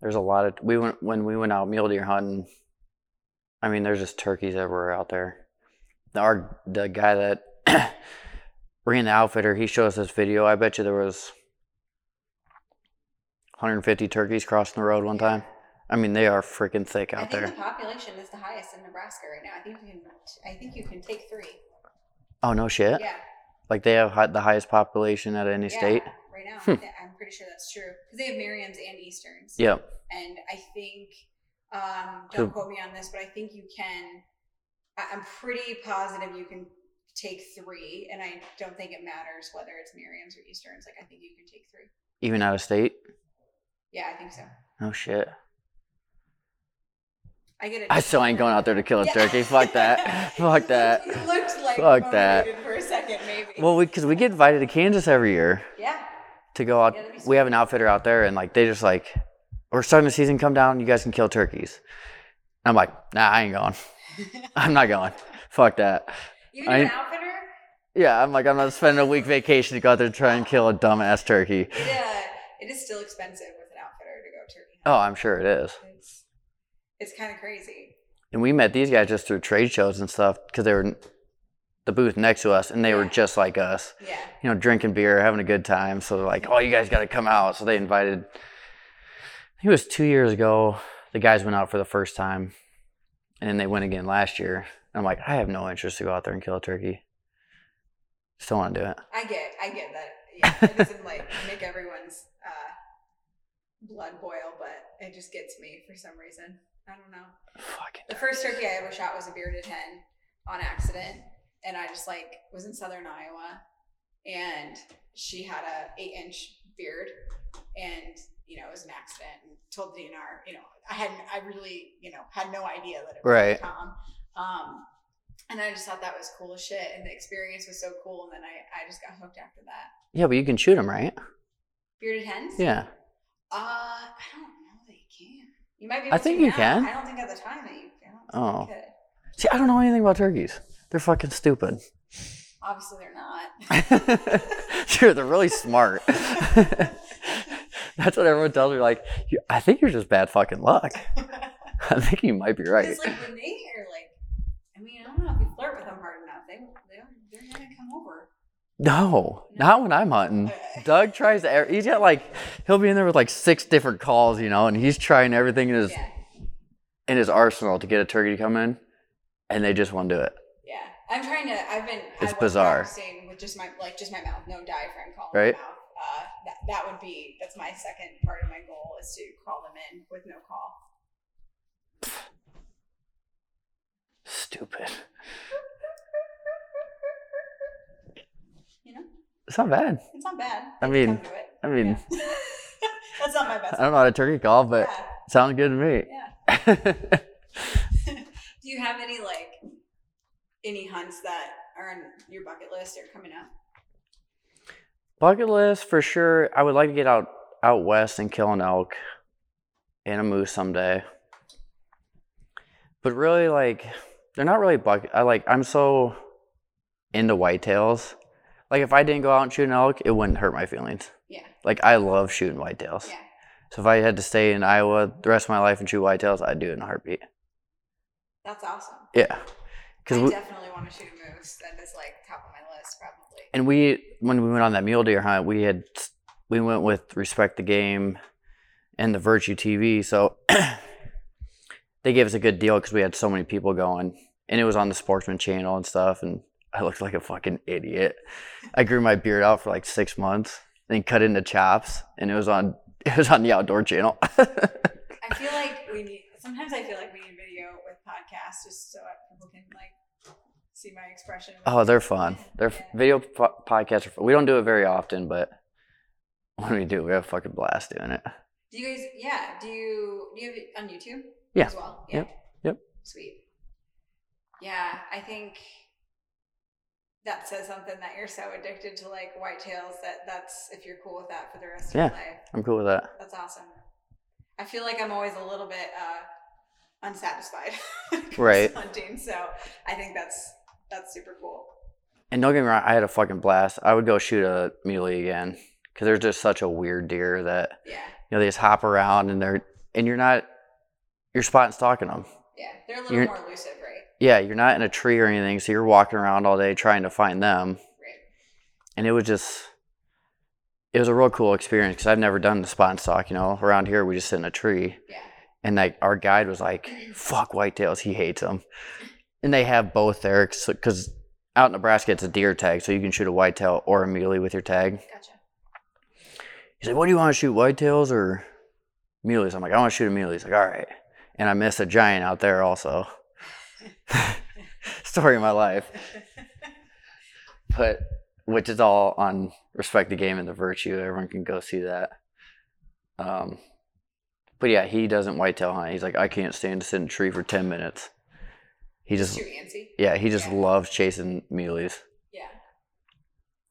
There's a lot of we went when we went out mule deer hunting I mean, there's just turkeys everywhere out there. Our the guy that <coughs> ran the outfitter, he showed us this video. I bet you there was 150 turkeys crossing the road one time. I mean, they are freaking thick out I out think there. the population is the highest in Nebraska right now. I think you can. I think you can take three. Oh no shit! Yeah. Like they have the highest population at any yeah, state. Right now, Hmm. I'm pretty sure that's true because they have Merriams and Easterns. Yep. And I think, um, don't quote me on this, but I think you can. I'm pretty positive you can take three, and I don't think it matters whether it's Merriam's or Easterns. Like I think you can take three. Even out of state. Yeah, I think so. Oh shit! I get it. I still ain't going out there to kill a Yeah. turkey. Fuck that. <laughs> Fuck that. You looked like Fuck that. for a second, maybe. Well, because we, get invited to Kansas every year yeah. to go out. Yeah, we have an outfitter out there, and like they just like, we're starting the season. Come down. You guys can kill turkeys. I'm like, nah, I ain't going. <laughs> I'm not going. Fuck that. You I- an outfitter? Yeah, I'm like, I'm not spending a week vacation to go out there and try and kill a dumbass turkey. Uh, it is still expensive with an outfitter to go turkey Oh. I'm sure it is. It's, it's kind of crazy. And we met these guys just through trade shows and stuff because they were the booth next to us, and they were just like us. Yeah. you know, drinking beer, having a good time. So they're like, oh, you guys got to come out. So they invited, I think it was two years ago, the guys went out for the first time. And then they went again last year. I'm like, I have no interest to go out there and kill a turkey. Still want to do it. I get, I get that. Yeah, it doesn't like make everyone's uh, blood boil, but it just gets me for some reason. I don't know. Fucking. The first turkey I ever shot was a bearded hen on accident, and I just like was in southern Iowa, and she had a eight inch beard, and you know it was an accident. And told the DNR, you know, I hadn't, I really, you know, had no idea that it was Right. Tom. Um, and I just thought that was cool as shit, and the experience was so cool. And then I, I just got hooked after that. Yeah, but you can shoot them, right? Bearded hens? Yeah. Uh, I don't know that you can. You might be. I think you now. can. I don't think at the time that you. I Oh. you could. See, I don't know anything about turkeys. They're fucking stupid. Obviously, they're not. <laughs> sure, they're really smart. <laughs> <laughs> <laughs> That's what everyone tells me. Like, "You- I think you're just bad fucking luck. <laughs> <laughs> I think you might be right. Because like when they are like, I mean, I don't know if you flirt with them hard enough, they they they're not gonna come over. No, not when I'm hunting. Doug tries to. He's got like he'll be in there with like six different calls, you know, and he's trying everything in his Yeah, in his arsenal to get a turkey to come in, and they just won't do it. yeah. I'm trying to. I've been. It's I was bizarre. with just my like just my mouth, no diaphragm call. Right. Uh, that that would be that's my second part of my goal is to call them in with no call. Stupid. You know, It's not bad. it's not bad. I mean- come to it. I mean, Yeah. <laughs> that's not my best. I don't know how to turkey call, but Yeah. it sounds good to me. Yeah. <laughs> <laughs> Do you have any like any hunts that are on your bucket list or coming up? Bucket list for sure. I would like to get out out west and kill an elk and a moose someday. But really, like, they're not really bucket. I like. I'm so into whitetails. Like, if I didn't go out and shoot an elk, it wouldn't hurt my feelings. Yeah. Like, I love shooting whitetails. Yeah. So if I had to stay in Iowa the rest of my life and shoot whitetails, I'd do it in a heartbeat. That's awesome. Yeah. I Because we, definitely want to shoot a moose. That is like top of my list, probably. And we when we went on that mule deer hunt, we had we went with Respect the Game and the Virtue TV, so <clears throat> they gave us a good deal because we had so many people going, and it was on the Sportsman channel and stuff, and I looked like a fucking idiot. I grew my beard out for like six months, then cut into chops, and it was on <laughs> it was on the Outdoor channel. <laughs> I feel like we need. Sometimes I feel like we need video with podcasts just so people can like see my expression. oh, they're fun. They're Yeah. video po- podcasts. Are fun. We don't do it very often, but <laughs> when we do, we have a fucking blast doing it. Do you guys? Yeah. Do you? Do you have it on YouTube? Yeah. As well. Yep. Yep. Sweet. Yeah, I think that says something that you're so addicted to like whitetails that that's if you're cool with that for the rest of Yeah. your life. I'm cool with that. That's awesome. I feel like I'm always a little bit uh, unsatisfied when it comes to Right. hunting, so I think that's that's super cool. And don't get me wrong, I had a fucking blast. I would go shoot a muley again because they're just such a weird deer that Yeah, you know they just hop around and they're and you're not you're spot and stalking them. Yeah, they're a little You're- more elusive, right? Yeah, you're not in a tree or anything, so you're walking around all day trying to find them. Right. And it was just, it was a real cool experience because I've never done the spot and stalk. You know, around here we just sit in a tree, Yeah. and like our guide was like, <laughs> "Fuck whitetails, he hates them." And they have both there because out in Nebraska it's a deer tag, so you can shoot a whitetail or a muley with your tag. Gotcha. He's like, "What do you want to shoot, whitetails or muleys?" I'm like, "I want to shoot a muley." He's like, "All right." And I missed a giant out there also. <laughs> Story of my life, <laughs> but which is all on respect the game and the virtue. Everyone can go see that. Um, but yeah, he doesn't whitetail hunt. He's like, I can't stand to sit in a tree for ten minutes. He just Too antsy. yeah, he just Yeah. loves chasing muleys. Yeah.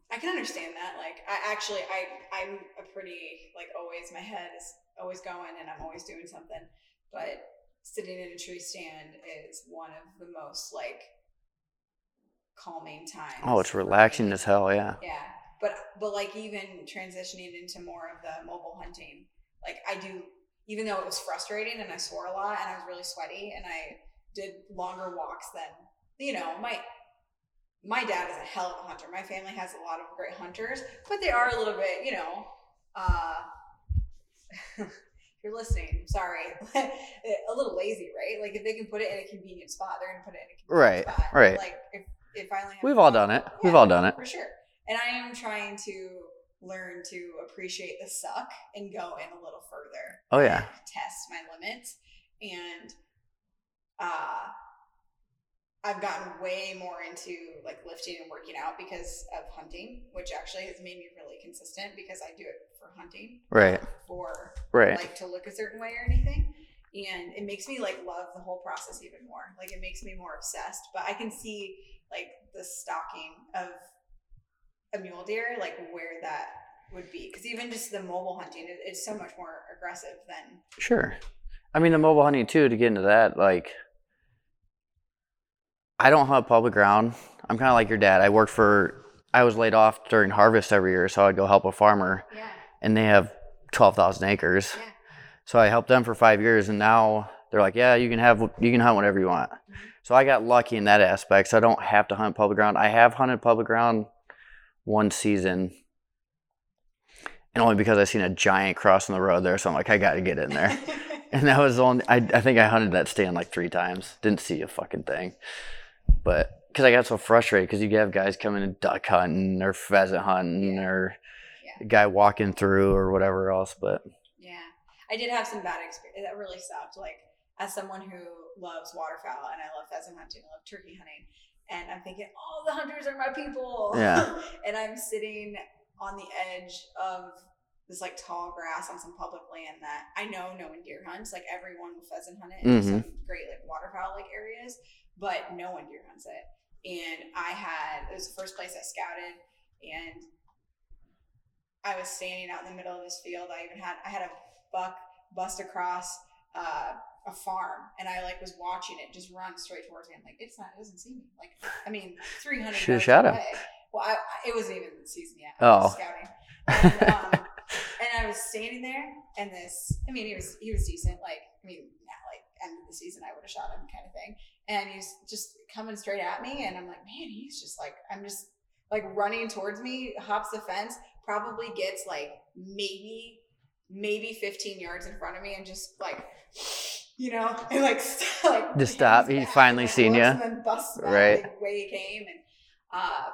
I can understand that. Like I actually I I'm a pretty like always my head is always going and I'm always doing something. But sitting in a tree stand is one of the most like calming times. Oh, it's relaxing as hell. Yeah. Yeah. But but like even transitioning into more of the mobile hunting, like I do even though it was frustrating and I swore a lot and I was really sweaty and I did longer walks than you know, my my dad is a hell of a hunter. My family has a lot of great hunters, but they are a little bit, you know, uh <laughs> if you're listening, sorry. <laughs> a little lazy, right? Like if they can put it in a convenient spot, they're gonna put it in a convenient Right, spot. right. Like if if I only We've all done it. We've all done it. for sure. And I am trying to learn to appreciate the suck and go in a little further. Oh, yeah. Test my limits. And uh I've gotten way more into like lifting and working out because of hunting, which actually has made me really consistent because I do it for hunting. Right. For Right. like to look a certain way or anything. And it makes me like love the whole process even more. Like it makes me more obsessed. But I can see like the stalking of a mule deer, like where that would be. Because even just the mobile hunting, it, it's so much more aggressive than Sure. I mean, the mobile hunting too. To get into that, like, I don't hunt public ground. I'm kind of like your dad. I worked for. I was laid off during harvest every year, so I'd go help a farmer, yeah, and they have twelve thousand acres. yeah, So I helped them for five years, and now they're like, "Yeah, you can have you can hunt whatever you want." Mm-hmm. So I got lucky in that aspect. So I don't have to hunt public ground. I have hunted public ground one season, and only because I seen a giant crossing the road there. So I'm like, I got to get in there. <laughs> And that was only I, I think I hunted that stand like three times. Didn't see a fucking thing. But because I got so frustrated because you have guys coming and duck hunting or pheasant hunting Yeah. or Yeah. a guy walking through or whatever else. But yeah. I did have some bad experience. That really sucked. Like as someone who loves waterfowl and I love pheasant hunting, I love turkey hunting, and I'm thinking, oh, the hunters are my people. Yeah. <laughs> and I'm sitting on the edge of this like tall grass on some public land that I know no one deer hunts. Like everyone will pheasant hunt it in Mhm. some great like waterfowl like areas, but no one deer hunts it. And I had it was the first place I scouted, and I was standing out in the middle of this field. I even had I had a buck bust across uh, a farm, and I like was watching it just run straight towards me. I'm like, it's not, it doesn't see me. Like, I mean, 300 Should've yards shot him. Well, I, I- it wasn't even the season yet. I Oh. scouting. And, um, <laughs> and I was standing there, and this, I mean, he was he was decent. Like, I mean, end of the season, I would have shot him, kind of thing. And he's just coming straight at me, and I'm like, man, he's just like, I'm just like running towards me, hops the fence, probably gets like maybe maybe 15 yards in front of me, and just like. You know, <laughs> and like, <laughs> like Just stop. He's finally seen you. and then busts back Right. the way he came, and uh,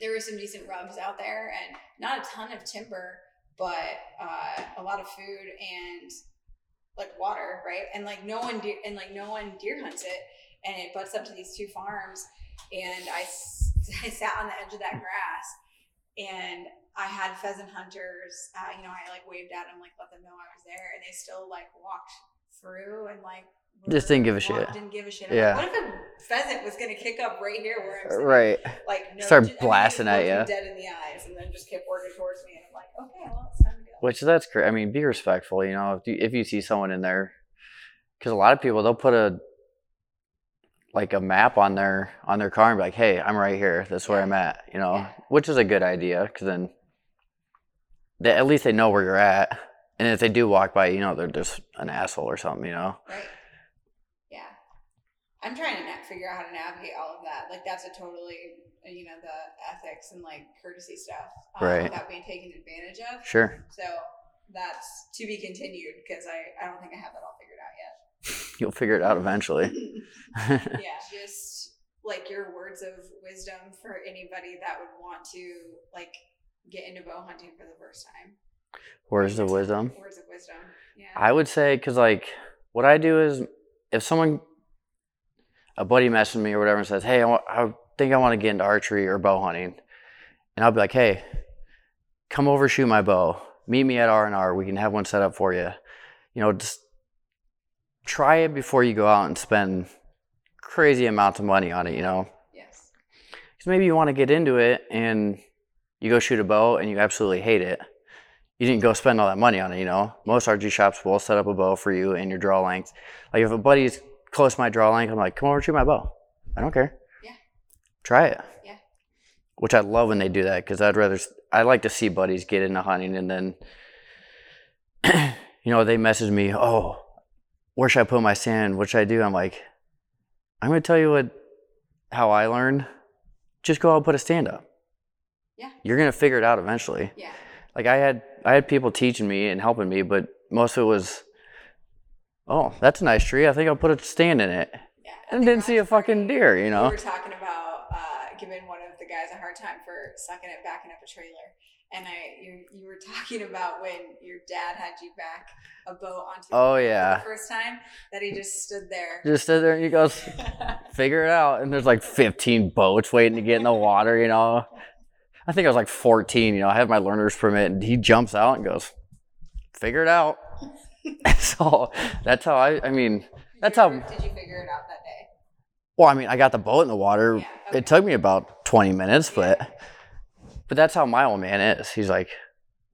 there were some decent rubs out there, and not a ton of timber, but uh, a lot of food and like water, right? And like no one deer and like no one deer hunts it, and it butts up to these two farms, and I, <laughs> I sat on the edge of that grass, and I had pheasant hunters, uh, you know, I like waved at them, like let them know I was there, and they still like walked through and like Just didn't give a shit. Didn't give a shit. I'm Yeah. Like, what if a pheasant was gonna kick up right here where I'm sitting? right. Like no, Start ju- I mean, blasting at you. dead in the eyes, and then just kept working towards me, and I'm like, okay, well, it's time to go. Which that's great. I mean, be respectful. You know, if you, if you see someone in there, because a lot of people they'll put a like a map on their on their car and be like, "Hey, I'm right here. That's where I'm at." You know, Yeah. which is a good idea because then they, at least they know where you're at. And if they do walk by, you know, they're just an asshole or something. You know. Right. I'm trying to na- figure out how to navigate all of that. Like that's a totally, uh, you know, the ethics and like courtesy stuff, um, Right. Without being taken advantage of. Sure. So that's to be continued because I I don't think I have that all figured out yet. You'll figure it out eventually. <laughs> <laughs> yeah, just like your words of wisdom for anybody that would want to like get into bow hunting for the first time. Words of wisdom. Words of wisdom. Yeah. I would say because like what I do is if someone a buddy messages me or whatever and says, "Hey, I, wa- I think I want to get into archery or bow hunting," and I'll be like, "Hey, come over shoot my bow. Meet me at R and R. We can have one set up for you. You know, just try it before you go out and spend crazy amounts of money on it. You know, yes. because maybe you want to get into it and you go shoot a bow and you absolutely hate it. You didn't go spend all that money on it, you know. Most archery shops will set up a bow for you and your draw length. Like if a buddy's close to my draw length, I'm like, come over shoot my bow. I don't care. Yeah. Try it. Yeah. Which I love when they do that because I'd rather I like to see buddies get into hunting and then, <clears throat> you know, they message me, oh, where should I put my stand? What should I do? I'm like, I'm gonna tell you what how I learned. Just go out and put a stand up. Yeah. You're gonna figure it out eventually. Yeah. Like I had I had people teaching me and helping me, but most of it was, oh, that's a nice tree. I think I'll put a stand in it. Yeah. And didn't see a fucking deer, you know? We were talking about uh, giving one of the guys a hard time for sucking at backing up a trailer. And I, you, you were <laughs> talking about when your dad had you back a boat onto Oh, yeah. the first time that he just stood there. Just stood there and he goes, <laughs> figure it out. And there's like 15 boats waiting to get in the water, you know? I think I was like 14, you know, I have my learner's permit and he jumps out and goes, figure it out. <laughs> so that's how I, I mean, that's how- Did you figure it out that day? Well, I mean, I got the boat in the water. Yeah, okay. It took me about 20 minutes, but but that's how my old man is. He's like,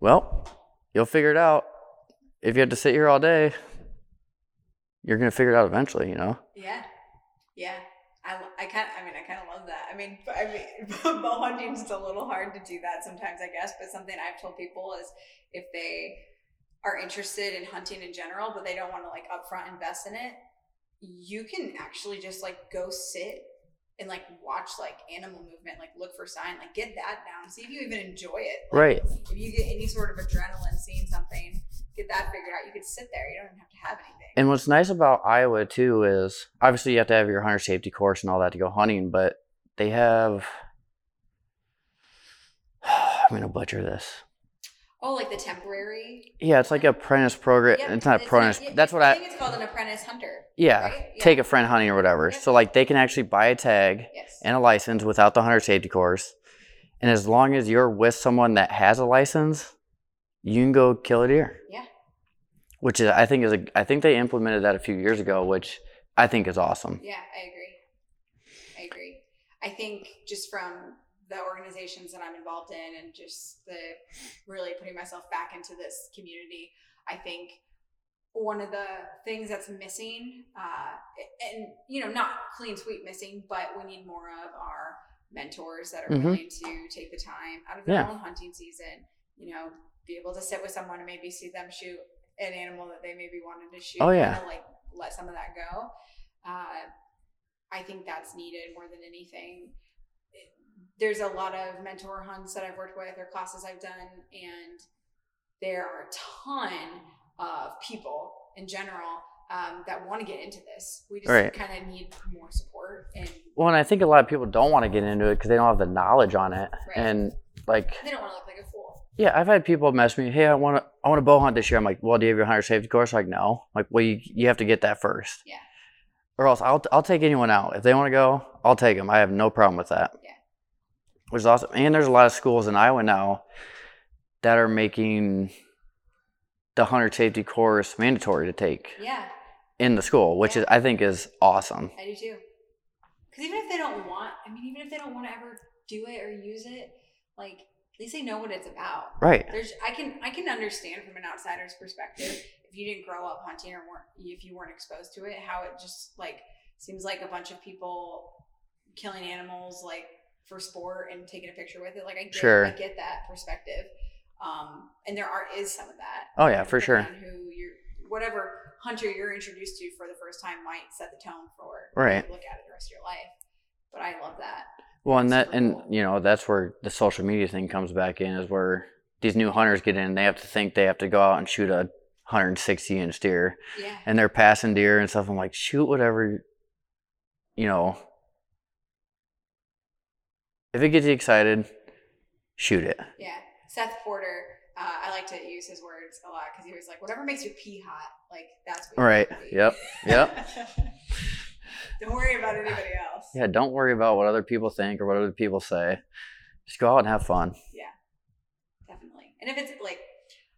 "Well, you'll figure it out. If you have to sit here all day, you're going to figure it out eventually, you know?" Yeah, yeah. I, I kind I mean I kind of love that. I mean <laughs> I mean <laughs> bow hunting's a little hard to do that sometimes I guess. But something I've told people is if they are interested in hunting in general, but they don't want to like upfront invest in it, you can actually just like go sit and like watch like animal movement, like look for sign, like get that down, see if you even enjoy it. Like, Right. If you get any sort of adrenaline seeing something, get that figured out. You could sit there. You don't even have to have anything. And what's nice about Iowa too is obviously you have to have your hunter safety course and all that to go hunting, but they have <sighs> I'm to butcher this. Oh, like the temporary. Yeah, it's like apprentice program. Yep, it's not apprentice. yeah, that's what I I, think it's called an apprentice hunter. Yeah, right? Yeah. take a friend hunting or whatever. So like they can actually buy a tag Yes. and a license without the hunter safety course. And as long as you're with someone that has a license, you can go kill a deer. Yeah. Which is I think is a I think they implemented that a few years ago, which I think is awesome. Yeah, I agree. I agree. I think just from the organizations that I'm involved in and just the really putting myself back into this community, I think one of the things that's missing, uh, and you know, not clean sweep missing, but we need more of our mentors that are Mhm. willing to take the time out of their Yeah. own hunting season. You know, be able to sit with someone and maybe see them shoot an animal that they maybe wanted to shoot. Oh, yeah. kinda like let some of that go. Uh, I think that's needed more than anything. There's a lot of mentor hunts that I've worked with or classes I've done, and there are a ton of people in general um, that want to get into this. We just Right. kind of need more support, and Well, and I think a lot of people don't want to get into it because they don't have the knowledge on it. Right. And like they don't want to look like a fool. Yeah, I've had people mess me. Hey, I want to, I want to bow hunt this year. I'm like, well, do you have your hunter safety course? Like, no. Like, well, you, you have to get that first. Yeah. Or else I'll, I'll take anyone out if they want to go. I'll take them. I have no problem with that. Yeah. Which is awesome. And there's a lot of schools in Iowa now that are making the hunter safety course mandatory to take Yeah, in the school, which Yeah. is I think is awesome. I do too. Because even if they don't want, I mean, even if they don't want to ever do it or use it, like at least they know what it's about. Right. There's, I can, I can understand from an outsider's perspective if you didn't grow up hunting or weren't, if you weren't exposed to it, how it just like seems like a bunch of people killing animals like for sport and taking a picture with it. Like I get, Sure. I get that perspective. Um, and there are is some of that. Oh, yeah, for sure. Who you're, whatever hunter you're introduced to for the first time might set the tone for Right. Look at it the rest of your life. But I love that. Well, and that, and cool. you know, that's where the social media thing comes back in, is where these new hunters get in. And they have to think they have to go out and shoot a 160 inch deer, Yeah. and they're passing deer and stuff. I'm like, shoot whatever, you know. If it gets you excited, shoot it. Yeah. Seth Porter, uh, I like to use his words a lot because he was like, whatever makes your pee hot, like that's what you Right. be." Yep. Yep. <laughs> Don't worry about anybody else. Yeah. Don't worry about what other people think or what other people say. Just go out and have fun. Yeah. Definitely. And if it's like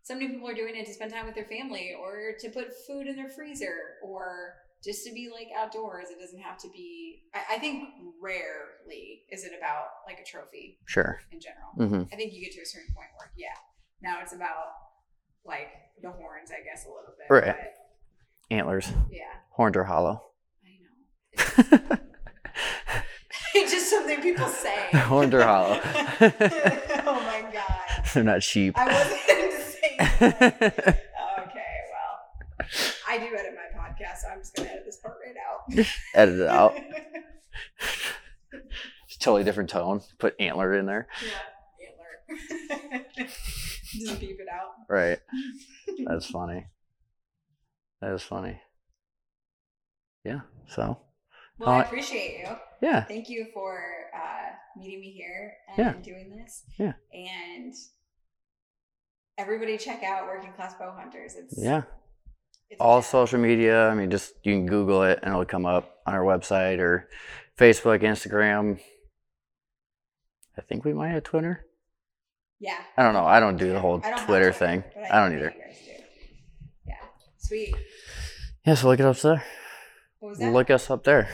so many people are doing it to spend time with their family or to put food in their freezer or just to be like outdoors, it doesn't have to be. I, I think rarely is it about like a trophy Sure. in general. hmm I think you get to a certain point where, yeah, now it's about like the horns, I guess, a little bit. Right. But, Antlers. yeah, Horns are hollow. I know. <laughs> It's <laughs> just something people say. Horns are hollow. <laughs> oh my god. They're not sheep. I wasn't going to say that. Okay, well, I do edit my so I'm just going to edit this part right out. <laughs> Edit it out. <laughs> It's a totally different tone. Put antler in there. yeah, antler. <laughs> just beep it out. Right. That's funny. That is funny. Yeah. So, Well, I appreciate you. yeah. Thank you for uh, meeting me here and Yeah. doing this. Yeah. And everybody check out Working Class Bow Hunters. It's Yeah. It's All social media. I mean, just you can Google it and it'll come up on our website or Facebook, Instagram. I think we might have Twitter. Yeah. I don't know. I don't do the whole I Twitter thing. but I don't either. do. Yeah. Sweet. Yeah, so look it up there. What was that? Look us up there.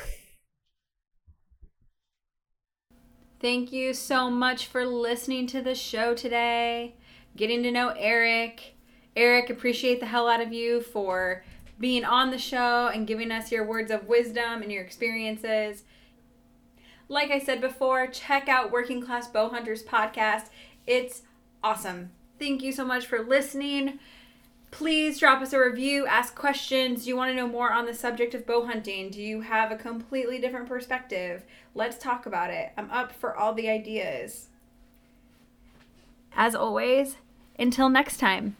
Thank you so much for listening to the show today, getting to know Eric. Eric, appreciate the hell out of you for being on the show and giving us your words of wisdom and your experiences. Like I said before, check out Working Class Bow Hunters podcast. It's awesome. Thank you so much for listening. Please drop us a review, ask questions. Do you want to know more on the subject of bow hunting? Do you have a completely different perspective? Let's talk about it. I'm up for all the ideas. As always, until next time.